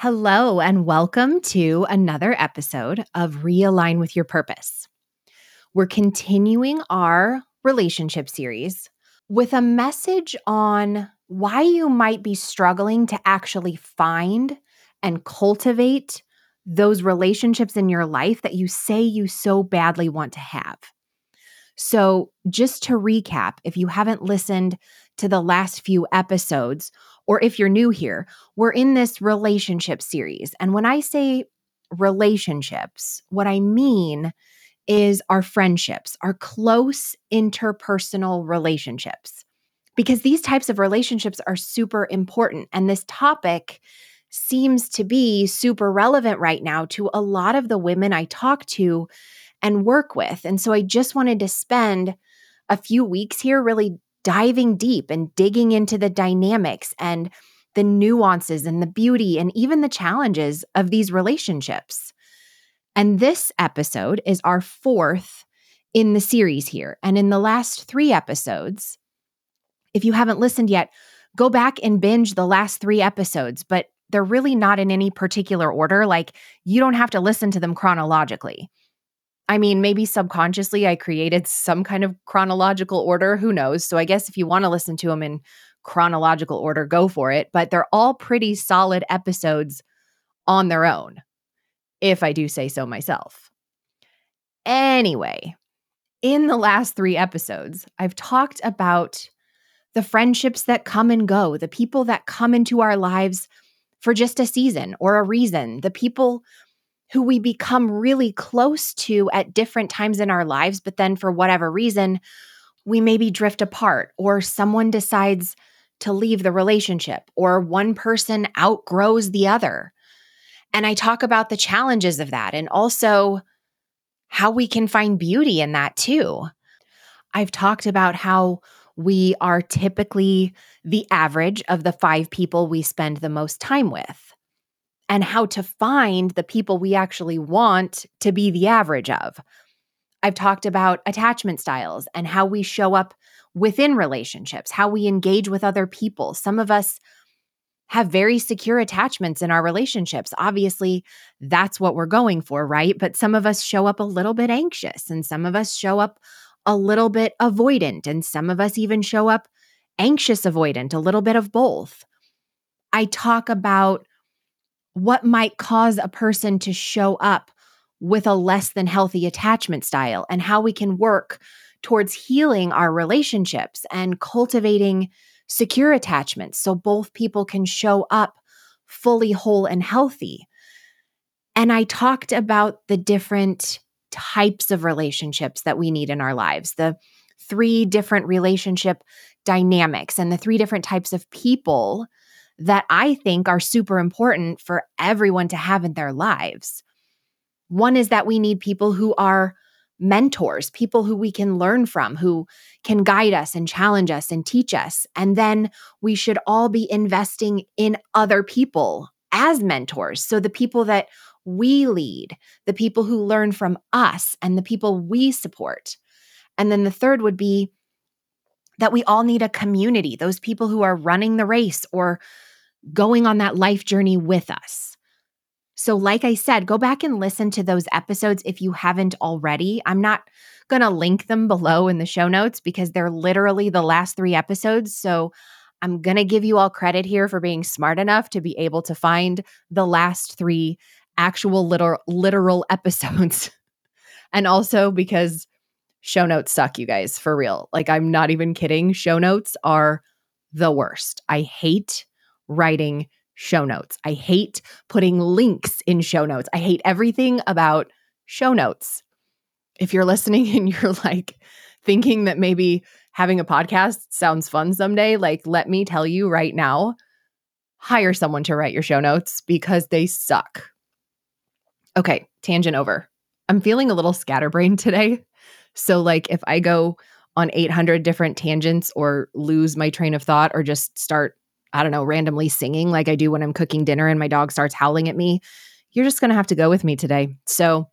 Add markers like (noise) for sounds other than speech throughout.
Hello, and welcome to another episode of Realign with Your Purpose. We're continuing our relationship series with a message on why you might be struggling to actually find and cultivate those relationships in your life that you say you so badly want to have. So, just to recap, if you haven't listened to the last few episodes, or if you're new here, we're in this relationship series. And when I say relationships, what I mean is our friendships, our close interpersonal relationships, because these types of relationships are super important. And this topic seems to be super relevant right now to a lot of the women I talk to and work with. And so I just wanted to spend a few weeks here really diving deep and digging into the dynamics and the nuances and the beauty and even the challenges of these relationships. And this episode is our fourth in the series here. And in the last three episodes, if you haven't listened yet, go back and binge the last three episodes, but they're really not in any particular order. Like you don't have to listen to them chronologically. I mean, maybe subconsciously I created some kind of chronological order. Who knows? So I guess if you want to listen to them in chronological order, go for it. But they're all pretty solid episodes on their own, if I do say so myself. Anyway, in the last three episodes, I've talked about the friendships that come and go, the people that come into our lives for just a season or a reason, the people who we become really close to at different times in our lives, but then for whatever reason, we maybe drift apart or someone decides to leave the relationship or one person outgrows the other. And I talk about the challenges of that and also how we can find beauty in that too. I've talked about how we are typically the average of the five people we spend the most time with and how to find the people we actually want to be the average of. I've talked about attachment styles and how we show up within relationships, how we engage with other people. Some of us have very secure attachments in our relationships. Obviously, that's what we're going for, right? But some of us show up a little bit anxious, and some of us show up a little bit avoidant, and some of us even show up anxious avoidant, a little bit of both. I talk about what might cause a person to show up with a less than healthy attachment style and how we can work towards healing our relationships and cultivating secure attachments so both people can show up fully whole and healthy. And I talked about the different types of relationships that we need in our lives, the three different relationship dynamics and the three different types of people that I think are super important for everyone to have in their lives. One is that we need people who are mentors, people who we can learn from, who can guide us and challenge us and teach us. And then we should all be investing in other people as mentors. So the people that we lead, the people who learn from us, and the people we support. And then the third would be that we all need a community, those people who are running the race or going on that life journey with us. So, like I said, go back and listen to those episodes if you haven't already. I'm not going to link them below in the show notes because they're literally the last three episodes. So, I'm going to give you all credit here for being smart enough to be able to find the last three actual literal, literal (laughs) episodes. and also because show notes suck, you guys, for real. Like, I'm not even kidding. Show notes are the worst. I hate writing show notes. I hate putting links in show notes. I hate everything about show notes. If you're listening (laughs) and you're like thinking that maybe having a podcast sounds fun someday, like let me tell you right now, hire someone to write your show notes because they suck. Okay, tangent over. I'm feeling a little scatterbrained today. So, like, if I go on 800 different tangents or lose my train of thought or just start I don't know, randomly singing like I do when I'm cooking dinner and my dog starts howling at me, you're just going to have to go with me today. So,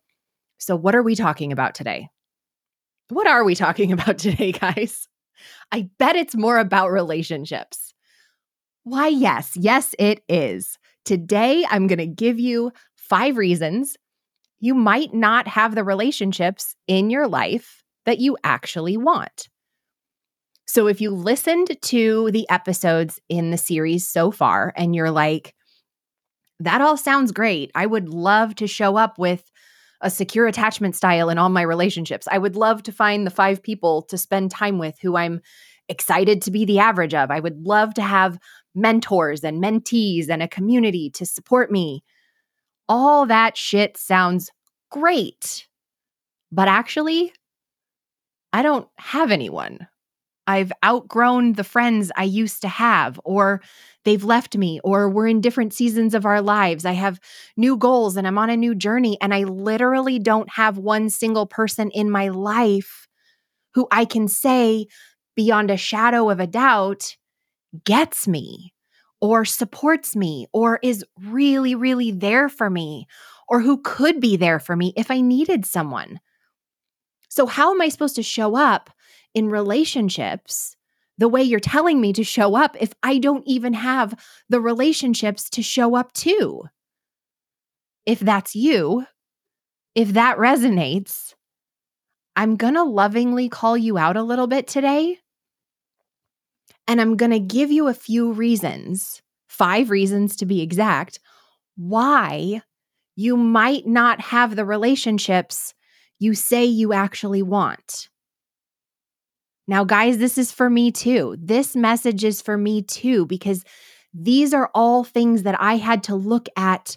so what are we talking about today? What are we talking (laughs) about today, guys? I bet it's more about relationships. Why, yes, yes, it is. Today, I'm going to give you five reasons you might not have the relationships in your life that you actually want. So if you listened to the episodes in the series so far and you're like, that all sounds great. I would love to show up with a secure attachment style in all my relationships. I would love to find the five people to spend time with who I'm excited to be the average of. I would love to have mentors and mentees and a community to support me. All that shit sounds great. But actually, I don't have anyone. I've outgrown the friends I used to have, or they've left me, or we're in different seasons of our lives. I have new goals and I'm on a new journey, and I literally don't have one single person in my life who I can say beyond a shadow of a doubt gets me, or supports me, or is really, really there for me, or who could be there for me if I needed someone. So, how am I supposed to show up? In relationships the way you're telling me to show up if I don't even have the relationships to show up to? If that's you, if that resonates, I'm going to lovingly call you out a little bit today. And I'm going to give you a few reasons, five reasons to be exact, why you might not have the relationships you say you actually want. Now, guys, this is for me too. This message is for me too, because these are all things that I had to look at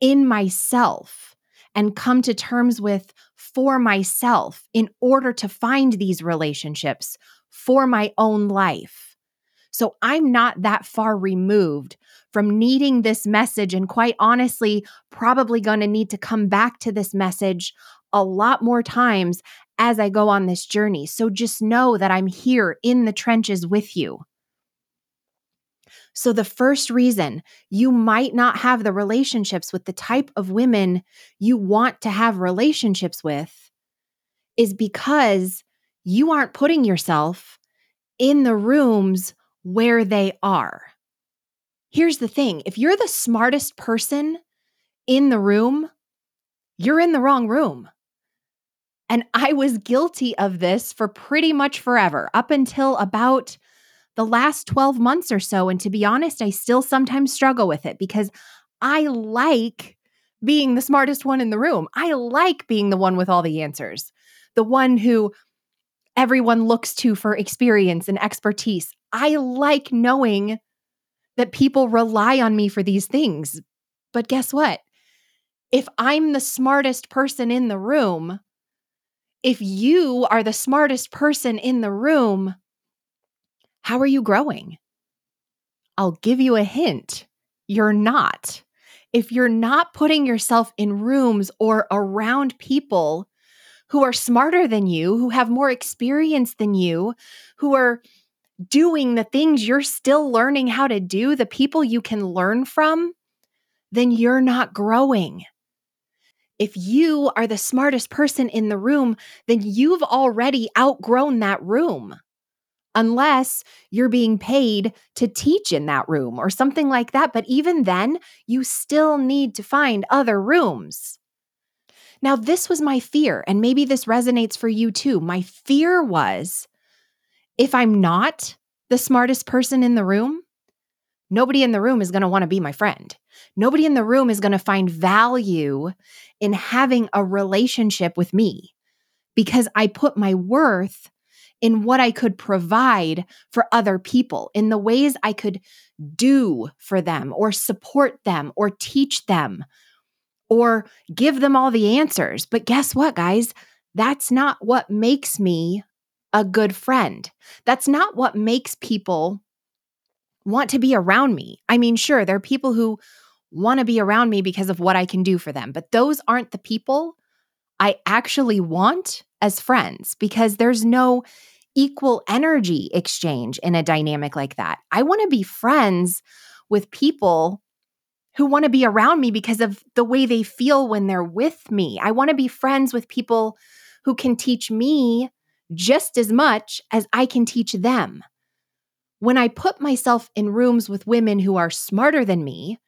in myself and come to terms with for myself in order to find these relationships for my own life. So I'm not that far removed from needing this message. And quite honestly, probably going to need to come back to this message a lot more times as I go on this journey. So just know that I'm here in the trenches with you. So, the first reason you might not have the relationships with the type of women you want to have relationships with is because you aren't putting yourself in the rooms where they are. Here's the thing if you're the smartest person in the room, you're in the wrong room. And I was guilty of this for pretty much forever, up until about the last 12 months or so. And to be honest, I still sometimes struggle with it because I like being the smartest one in the room. I like being the one with all the answers, the one who everyone looks to for experience and expertise. I like knowing that people rely on me for these things. But guess what? If I'm the smartest person in the room, if you are the smartest person in the room, how are you growing? I'll give you a hint. You're not. If you're not putting yourself in rooms or around people who are smarter than you, who have more experience than you, who are doing the things you're still learning how to do, the people you can learn from, then you're not growing. If you are the smartest person in the room, then you've already outgrown that room. Unless you're being paid to teach in that room or something like that. But even then, you still need to find other rooms. Now, this was my fear, and maybe this resonates for you too. My fear was if I'm not the smartest person in the room, nobody in the room is going to want to be my friend. Nobody in the room is going to find value in having a relationship with me because I put my worth in what I could provide for other people, in the ways I could do for them or support them or teach them or give them all the answers. But guess what, guys? That's not what makes me a good friend. That's not what makes people want to be around me. I mean, sure, there are people who want to be around me because of what I can do for them, but those aren't the people I actually want as friends because there's no equal energy exchange in a dynamic like that. I want to be friends with people who want to be around me because of the way they feel when they're with me. I want to be friends with people who can teach me just as much as I can teach them. When I put myself in rooms with women who are smarter than me,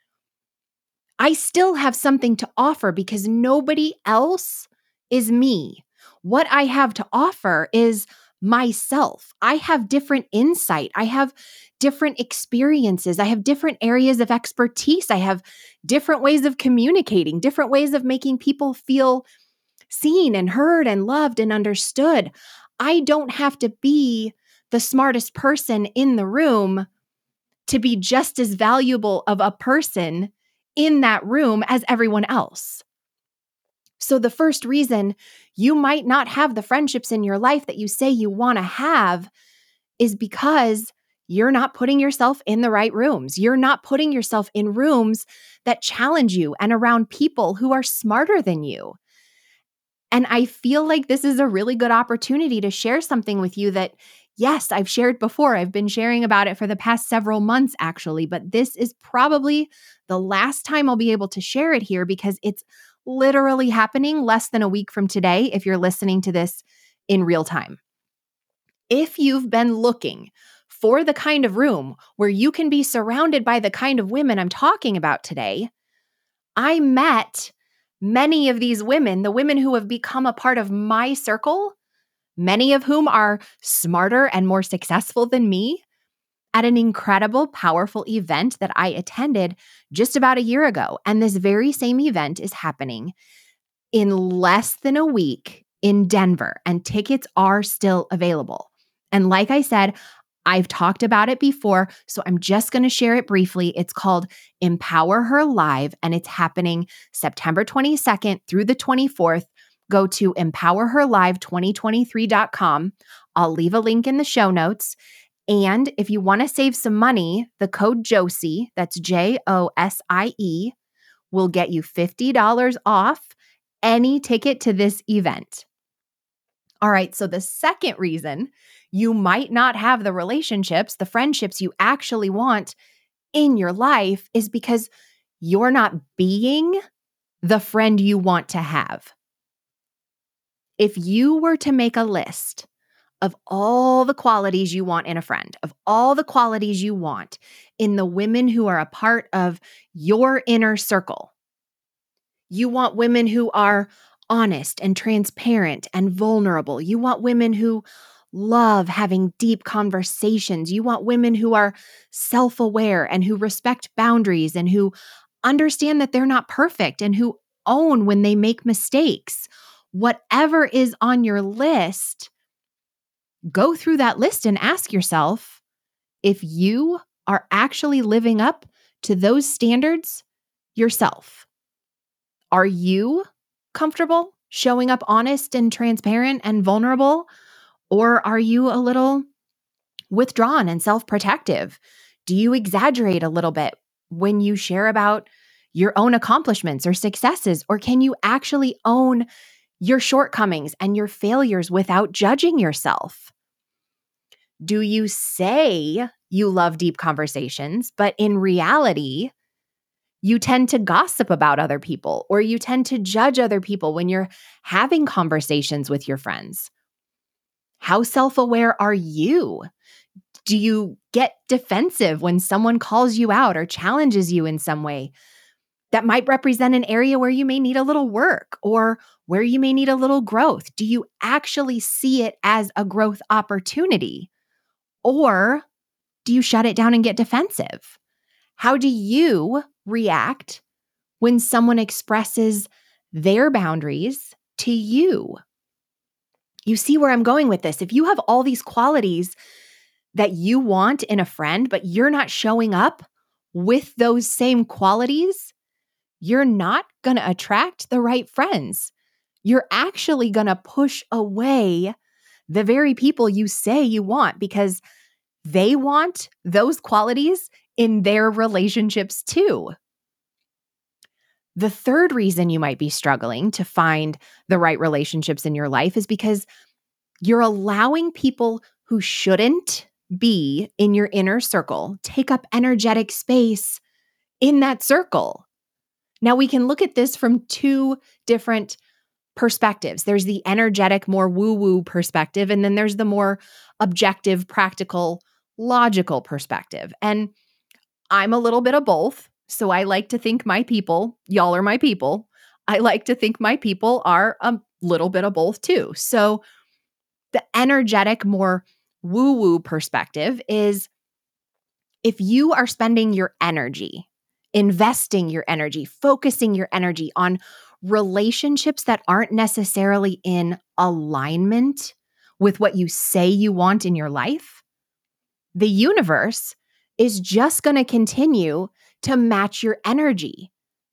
I still have something to offer because nobody else is me. What I have to offer is myself. I have different insight. I have different experiences. I have different areas of expertise. I have different ways of communicating, different ways of making people feel seen and heard and loved and understood. I don't have to be the smartest person in the room to be just as valuable of a person in that room as everyone else. So, the first reason you might not have the friendships in your life that you say you want to have is because you're not putting yourself in the right rooms. You're not putting yourself in rooms that challenge you and around people who are smarter than you. And I feel like this is a really good opportunity to share something with you that, yes, I've shared before. I've been sharing about it for the past several months, actually, but this is probably the last time I'll be able to share it here because it's literally happening less than a week from today if you're listening to this in real time. If you've been looking for the kind of room where you can be surrounded by the kind of women I'm talking about today, I met many of these women, the women who have become a part of my circle, many of whom are smarter and more successful than me, at an incredible, powerful event that I attended just about a year ago. And this very same event is happening in less than a week in Denver, and tickets are still available. And like I said, I've talked about it before, so I'm just going to share it briefly. It's called Empower Her Live, and it's happening September 22nd through the 24th. Go to empowerherlive2023.com. I'll leave a link in the show notes. And if you want to save some money, the code Josie, that's J O S I E, will get you $50 off any ticket to this event. All right, so the second reason you might not have the relationships, the friendships you actually want in your life is because you're not being the friend you want to have. If you were to make a list of all the qualities you want in a friend, of all the qualities you want in the women who are a part of your inner circle. You want women who are honest and transparent and vulnerable. You want women who love having deep conversations. You want women who are self aware and who respect boundaries and who understand that they're not perfect and who own when they make mistakes. Whatever is on your list, go through that list and ask yourself if you are actually living up to those standards yourself. Are you comfortable showing up honest and transparent and vulnerable? Or are you a little withdrawn and self protective? Do you exaggerate a little bit when you share about your own accomplishments or successes? Or can you actually own your shortcomings and your failures without judging yourself? Do you say you love deep conversations, but in reality, you tend to gossip about other people or you tend to judge other people when you're having conversations with your friends? How self aware are you? Do you get defensive when someone calls you out or challenges you in some way? That might represent an area where you may need a little work or where you may need a little growth. Do you actually see it as a growth opportunity? Or do you shut it down and get defensive? How do you react when someone expresses their boundaries to you? You see where I'm going with this. If you have all these qualities that you want in a friend, but you're not showing up with those same qualities, you're not going to attract the right friends. You're actually going to push away the very people you say you want because they want those qualities in their relationships too. The third reason you might be struggling to find the right relationships in your life is because you're allowing people who shouldn't be in your inner circle take up energetic space in that circle. Now, we can look at this from two different perspectives. There's the energetic, more woo woo perspective, and then there's the more objective, practical, logical perspective. And I'm a little bit of both. So I like to think my people, y'all are my people. I like to think my people are a little bit of both too. So the energetic, more woo woo perspective is if you are spending your energy, investing your energy, focusing your energy on relationships that aren't necessarily in alignment with what you say you want in your life, the universe is just going to continue to match your energy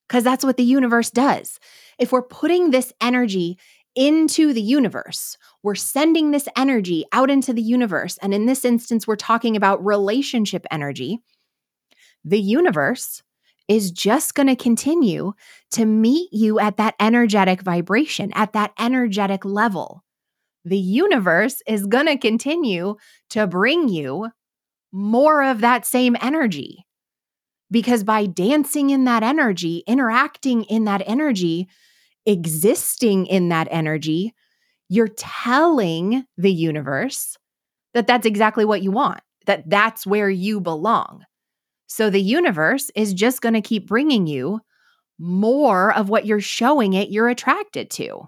because that's what the universe does. If we're putting this energy into the universe, we're sending this energy out into the universe. And in this instance, we're talking about relationship energy. The universe is just going to continue to meet you at that energetic vibration, at that energetic level. The universe is going to continue to bring you more of that same energy. Because by dancing in that energy, interacting in that energy, existing in that energy, you're telling the universe that that's exactly what you want, that that's where you belong. So the universe is just going to keep bringing you more of what you're showing it you're attracted to.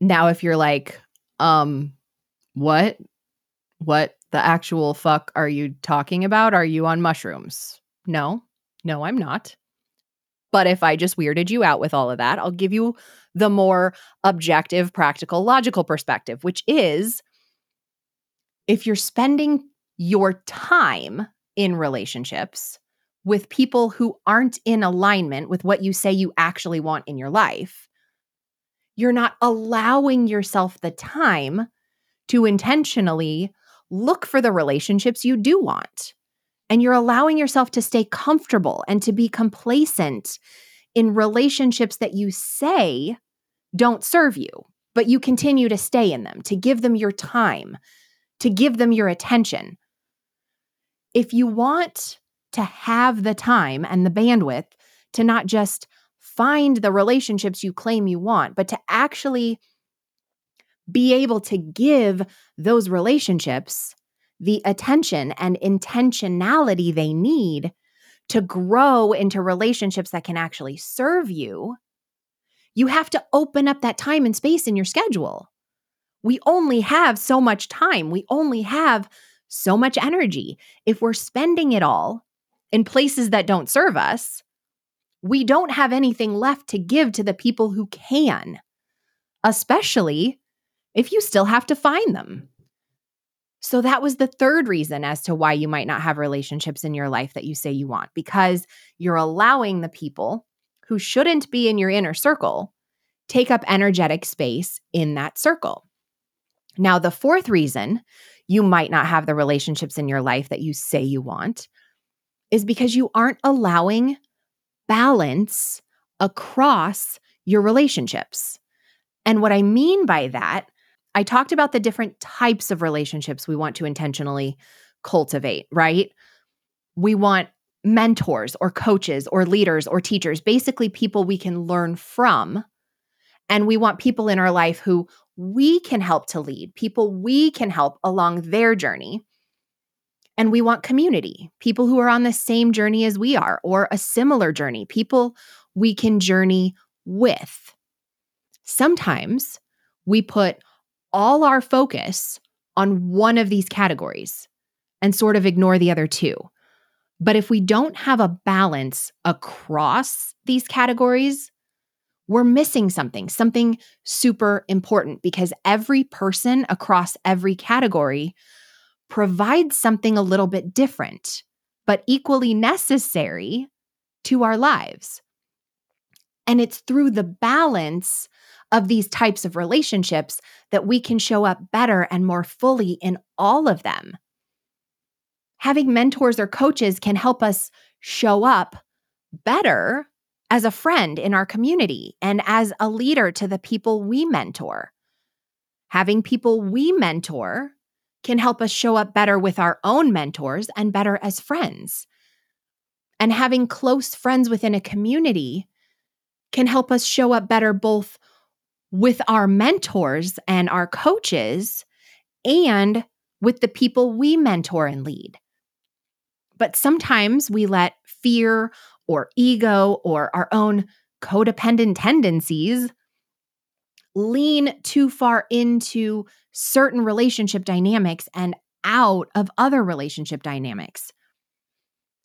Now, if you're like, um, what? What the actual fuck are you talking about? Are you on mushrooms? No, no, I'm not. But if I just weirded you out with all of that, I'll give you the more objective, practical, logical perspective, which is if you're spending your time in relationships with people who aren't in alignment with what you say you actually want in your life, you're not allowing yourself the time to intentionally look for the relationships you do want and you're allowing yourself to stay comfortable and to be complacent in relationships that you say don't serve you, but you continue to stay in them, to give them your time, to give them your attention. If you want to have the time and the bandwidth to not just find the relationships you claim you want, but to actually be able to give those relationships the attention and intentionality they need to grow into relationships that can actually serve you, you have to open up that time and space in your schedule. We only have so much time, we only have so much energy. If we're spending it all in places that don't serve us, we don't have anything left to give to the people who can, especially if you still have to find them. So that was the third reason as to why you might not have relationships in your life that you say you want, because you're allowing the people who shouldn't be in your inner circle take up energetic space in that circle. Now, the fourth reason you might not have the relationships in your life that you say you want is because you aren't allowing balance across your relationships. And what I mean by that, I talked about the different types of relationships we want to intentionally cultivate, right? We want mentors or coaches or leaders or teachers, basically people we can learn from. And we want people in our life who we can help to lead, people we can help along their journey. And we want community, people who are on the same journey as we are or a similar journey, people we can journey with. Sometimes we put all our focus on one of these categories and sort of ignore the other two. But if we don't have a balance across these categories, we're missing something, something super important because every person across every category provides something a little bit different, but equally necessary to our lives. And it's through the balance of these types of relationships that we can show up better and more fully in all of them. Having mentors or coaches can help us show up better as a friend in our community and as a leader to the people we mentor. Having people we mentor can help us show up better with our own mentors and better as friends. And having close friends within a community can help us show up better both with our mentors and our coaches and with the people we mentor and lead. But sometimes we let fear or ego or our own codependent tendencies lean too far into certain relationship dynamics and out of other relationship dynamics.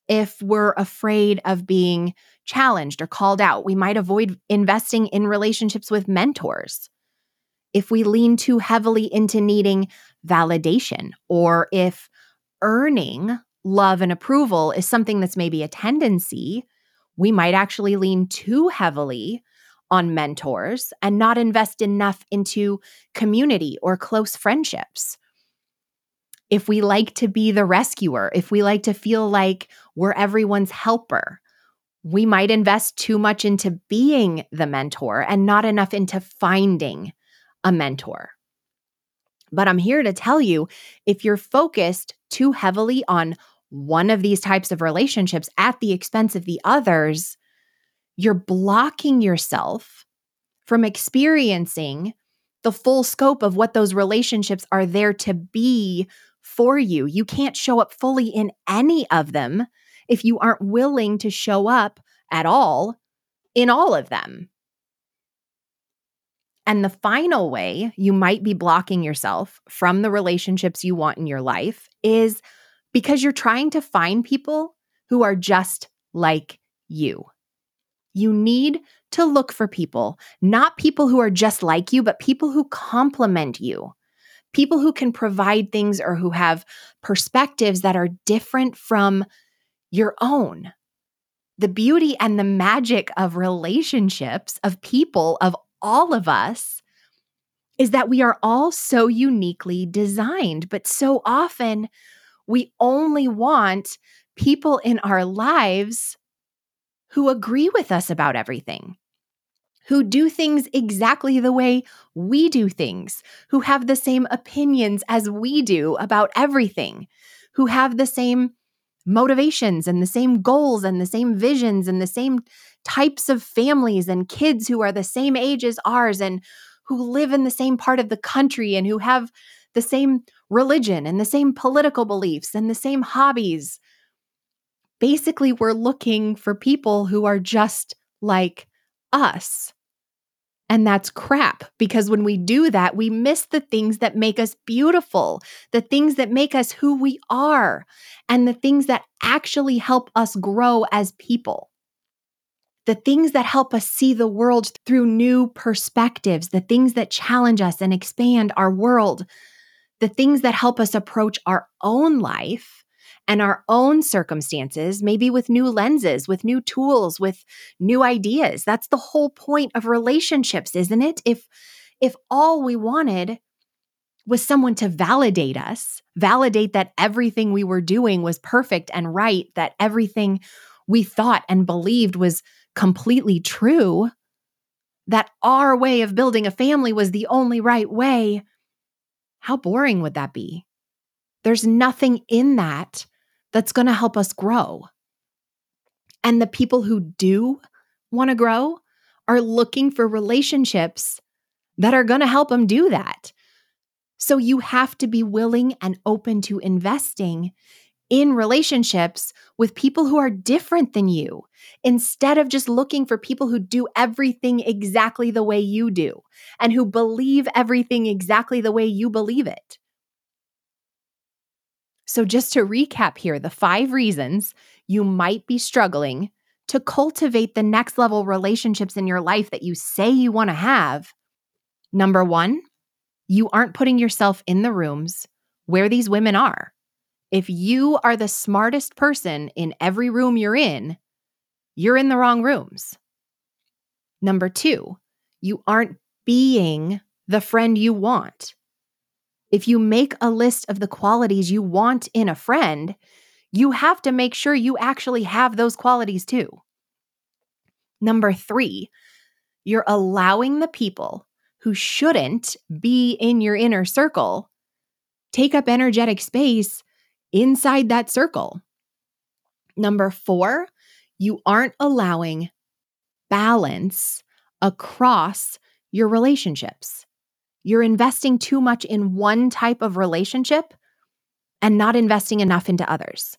If we're afraid of being challenged or called out, we might avoid investing in relationships with mentors. If we lean too heavily into needing validation, or if earning love and approval is something that's maybe a tendency, we might actually lean too heavily on mentors and not invest enough into community or close friendships. If we like to be the rescuer, if we like to feel like we're everyone's helper, we might invest too much into being the mentor and not enough into finding a mentor. But I'm here to tell you if you're focused too heavily on one of these types of relationships at the expense of the others, you're blocking yourself from experiencing the full scope of what those relationships are there to be for you. You can't show up fully in any of them if you aren't willing to show up at all in all of them. And the final way you might be blocking yourself from the relationships you want in your life is because you're trying to find people who are just like you. You need to look for people, not people who are just like you, but people who complement you, people who can provide things or who have perspectives that are different from your own. The beauty and the magic of relationships, of people, of all of us, is that we are all so uniquely designed, but so often we only want people in our lives who agree with us about everything, who do things exactly the way we do things, who have the same opinions as we do about everything, who have the same motivations and the same goals and the same visions and the same types of families and kids who are the same age as ours and who live in the same part of the country and who have the same religion and the same political beliefs and the same hobbies. Basically, we're looking for people who are just like us. And that's crap because when we do that, we miss the things that make us beautiful, the things that make us who we are, and the things that actually help us grow as people. The things that help us see the world through new perspectives, the things that challenge us and expand our world, the things that help us approach our own life and our own circumstances, maybe with new lenses, with new tools, with new ideas. That's the whole point of relationships, isn't it? If if all we wanted was someone to validate us, validate that everything we were doing was perfect and right, that everything we thought and believed was completely true, that our way of building a family was the only right way, how boring would that be? There's nothing in that that's going to help us grow. And the people who do want to grow are looking for relationships that are going to help them do that. So you have to be willing and open to investing in relationships with people who are different than you instead of just looking for people who do everything exactly the way you do and who believe everything exactly the way you believe it. So, just to recap here, the five reasons you might be struggling to cultivate the next level relationships in your life that you say you want to have. Number one, you aren't putting yourself in the rooms where these women are. If you are the smartest person in every room you're in, you're in the wrong rooms. Number two, you aren't being the friend you want. If you make a list of the qualities you want in a friend, you have to make sure you actually have those qualities too. Number three, you're allowing the people who shouldn't be in your inner circle take up energetic space inside that circle. Number four, you aren't allowing balance across your relationships. You're investing too much in one type of relationship and not investing enough into others.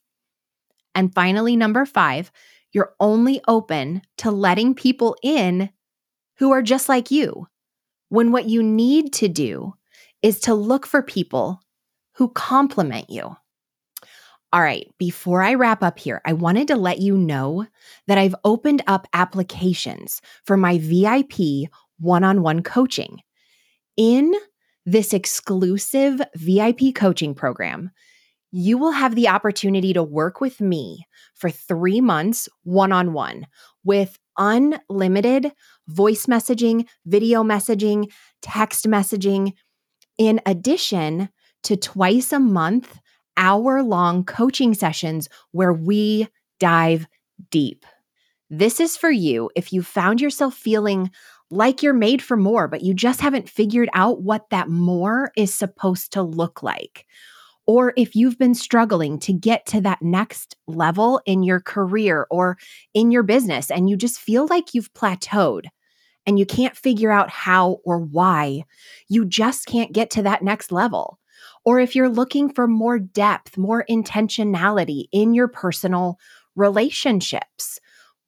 And finally, number five, you're only open to letting people in who are just like you, when what you need to do is to look for people who complement you. All right, before I wrap up here, I wanted to let you know that I've opened up applications for my VIP one on one coaching. In this exclusive VIP coaching program, you will have the opportunity to work with me for three months one on one with unlimited voice messaging, video messaging, text messaging, in addition to twice a month hour long coaching sessions where we dive deep. This is for you if you found yourself feeling like you're made for more, but you just haven't figured out what that more is supposed to look like. Or if you've been struggling to get to that next level in your career or in your business and you just feel like you've plateaued and you can't figure out how or why, you just can't get to that next level or if you're looking for more depth, more intentionality in your personal relationships.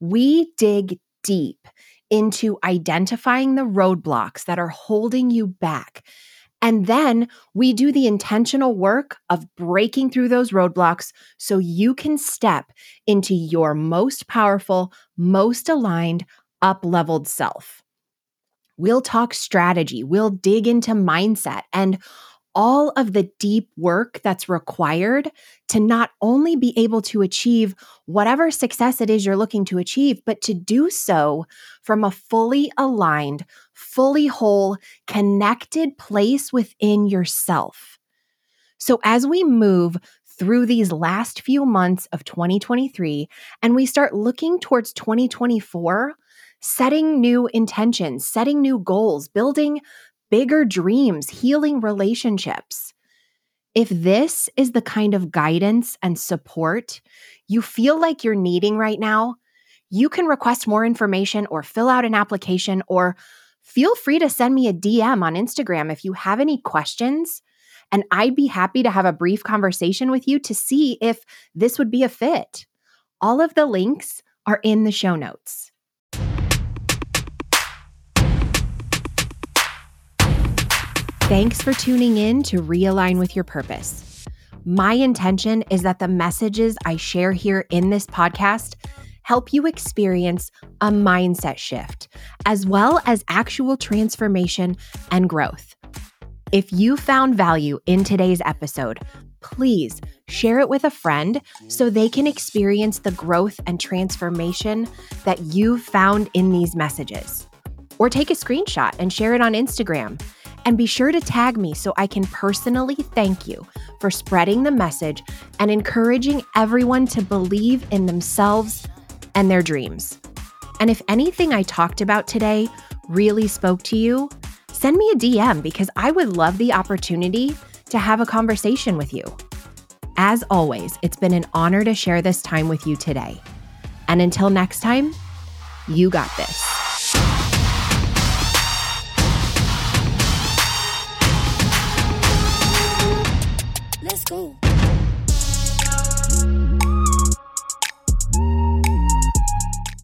We dig deep into identifying the roadblocks that are holding you back. And then we do the intentional work of breaking through those roadblocks so you can step into your most powerful, most aligned, up leveled self. We'll talk strategy, we'll dig into mindset and all of the deep work that's required to not only be able to achieve whatever success it is you're looking to achieve, but to do so from a fully aligned, fully whole, connected place within yourself. So as we move through these last few months of 2023 and we start looking towards 2024, setting new intentions, setting new goals, building bigger dreams, healing relationships. If this is the kind of guidance and support you feel like you're needing right now, you can request more information or fill out an application or feel free to send me a DM on Instagram if you have any questions. And I'd be happy to have a brief conversation with you to see if this would be a fit. All of the links are in the show notes. Thanks for tuning in to Realign with Your Purpose. My intention is that the messages I share here in this podcast help you experience a mindset shift, as well as actual transformation and growth. If you found value in today's episode, please share it with a friend so they can experience the growth and transformation that you've found in these messages. Or take a screenshot and share it on Instagram and be sure to tag me so I can personally thank you for spreading the message and encouraging everyone to believe in themselves and their dreams. And if anything I talked about today really spoke to you, send me a DM because I would love the opportunity to have a conversation with you. As always, it's been an honor to share this time with you today. And until next time, you got this.